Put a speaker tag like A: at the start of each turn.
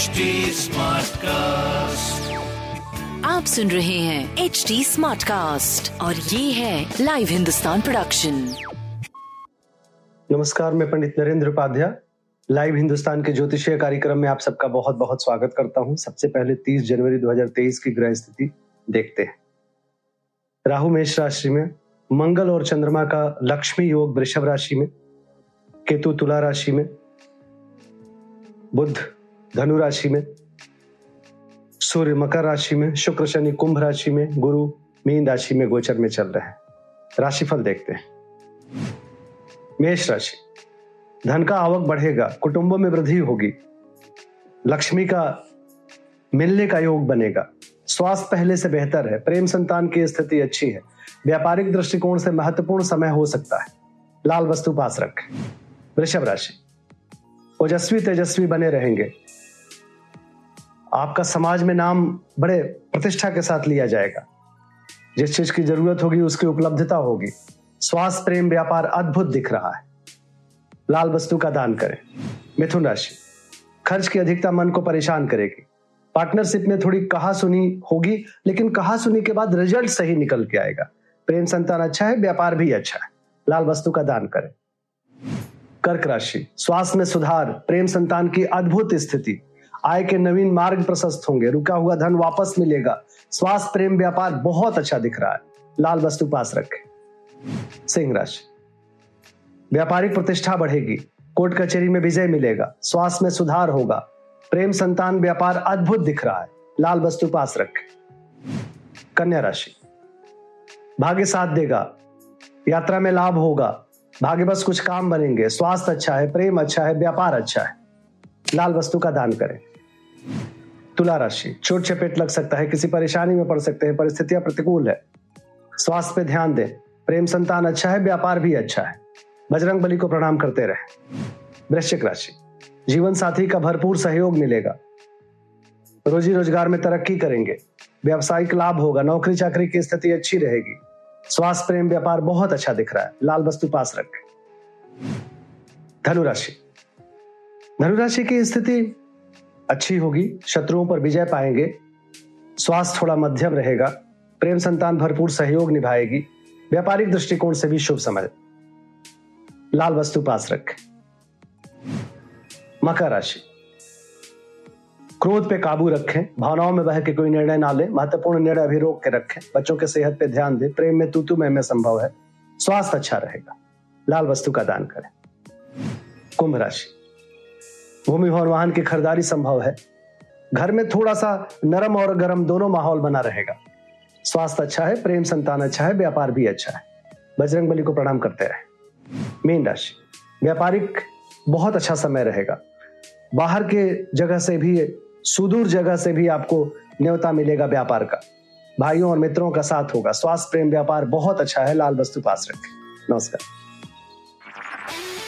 A: HD Smartcast.
B: आप सुन रहे हैं एच डी स्मार्ट कास्ट और ये है लाइव हिंदुस्तान प्रोडक्शन
C: नमस्कार मैं पंडित नरेंद्र उपाध्याय। लाइव हिंदुस्तान के ज्योतिषीय कार्यक्रम में आप सबका बहुत बहुत स्वागत करता हूँ। सबसे पहले 30 जनवरी 2023 की ग्रह स्थिति देखते हैं। राहु मेष राशि में मंगल और चंद्रमा का लक्ष्मी योग वृषभ राशि में केतु तुला राशि में बुध धनु राशि में, सूर्य मकर राशि में, शुक्र शनि कुंभ राशि में, गुरु मीन राशि में गोचर में चल रहे हैं। राशिफल देखते हैं। मेष राशि, धन का आवक बढ़ेगा, कुटुंबों में वृद्धि होगी, लक्ष्मी का मिलने का योग बनेगा। स्वास्थ्य पहले से बेहतर है, प्रेम संतान की स्थिति अच्छी है, व्यापारिक दृष्टिकोण से महत्वपूर्ण समय हो सकता है। लाल वस्तु पास रखें। वृषभ राशि, ओजस्वी तेजस्वी बने रहेंगे आपका समाज में नाम बड़े प्रतिष्ठा के साथ लिया जाएगा। जिस चीज़ की ज़रूरत होगी, उसकी उपलब्धता होगी। स्वास्थ्य, प्रेम, व्यापार अद्भुत दिख रहा है। लाल वस्तु का दान करें। मिथुन राशि। खर्च की अधिकता मन को परेशान करेगी। पार्टनरशिप में थोड़ी कहा सुनी होगी, लेकिन कहा सुनी के बाद रिज़ल्ट सही निकल के आएगा। प्रेम संतान अच्छा है, व्यापार भी अच्छा है। लाल वस्तु का दान करें। कर्क राशि। स्वास्थ्य में सुधार, प्रेम संतान की अद्भुत स्थिति। आय के नवीन मार्ग प्रशस्त होंगे। रुका हुआ धन वापस मिलेगा। स्वास्थ्य, प्रेम, व्यापार बहुत अच्छा दिख रहा है। लाल वस्तु पास रखें। सिंह राशि। व्यापारिक प्रतिष्ठा बढ़ेगी। कोर्ट कचहरी में विजय मिलेगा। स्वास्थ्य में सुधार होगा। प्रेम, संतान, व्यापार अद्भुत दिख रहा है। लाल वस्तु पास रखें। कन्या राशि। भाग्य साथ देगा। यात्रा में लाभ होगा। भाग्य बस कुछ काम बनेंगे। स्वास्थ्य अच्छा है, प्रेम अच्छा है, व्यापार अच्छा है। लाल वस्तु का दान करें। तुला राशि। चोट चपेट लग सकता है, किसी परेशानी में पड़ सकते हैं, परिस्थितियाँ प्रतिकूल है। स्वास्थ्य पे ध्यान दें। प्रेम संतान अच्छा है, व्यापार भी अच्छा है। बजरंग बली को प्रणाम करते रहे। वृश्चिक राशि। जीवन साथी का भरपूर सहयोग मिलेगा। रोजी रोज़गार में तरक्की करेंगे। व्यावसायिक लाभ होगा, नौकरी चाकरी की स्थिति अच्छी रहेगी। स्वास्थ्य, प्रेम, व्यापार बहुत अच्छा दिख रहा है। लाल वस्तु पास रखें। धनुराशि धनुराशि की स्थिति अच्छी होगी शत्रुओं पर विजय पाएँगे स्वास्थ्य थोड़ा मध्यम रहेगा प्रेम संतान भरपूर सहयोग निभाएगी व्यापारिक दृष्टिकोण से भी शुभ समझ लाल वस्तु पास रखें। मकर राशि। क्रोध पे काबू रखें भावनाओं में बह के कोई निर्णय ना ले महत्वपूर्ण निर्णय अभी रोक के रखें बच्चों के सेहत पे ध्यान दें प्रेम में तू में, में संभव है स्वास्थ्य अच्छा रहेगा। लाल वस्तु का दान करें। कुंभ राशि। भूमि भवन वाहन की खरीदारी संभव है। घर में थोड़ा सा नरम और गर्म दोनों माहौल बना रहेगा। स्वास्थ्य अच्छा है, प्रेम संतान अच्छा है, व्यापार भी अच्छा है। बजरंग बली को प्रणाम करते रहे। मीन राशि। व्यापारिक बहुत अच्छा समय रहेगा। बाहर के जगह से भी, सुदूर जगह से भी आपको न्योता मिलेगा व्यापार का। भाइयों और मित्रों का साथ होगा। स्वास्थ्य, प्रेम, व्यापार बहुत अच्छा है। लाल वस्तु पास रखें। नमस्कार।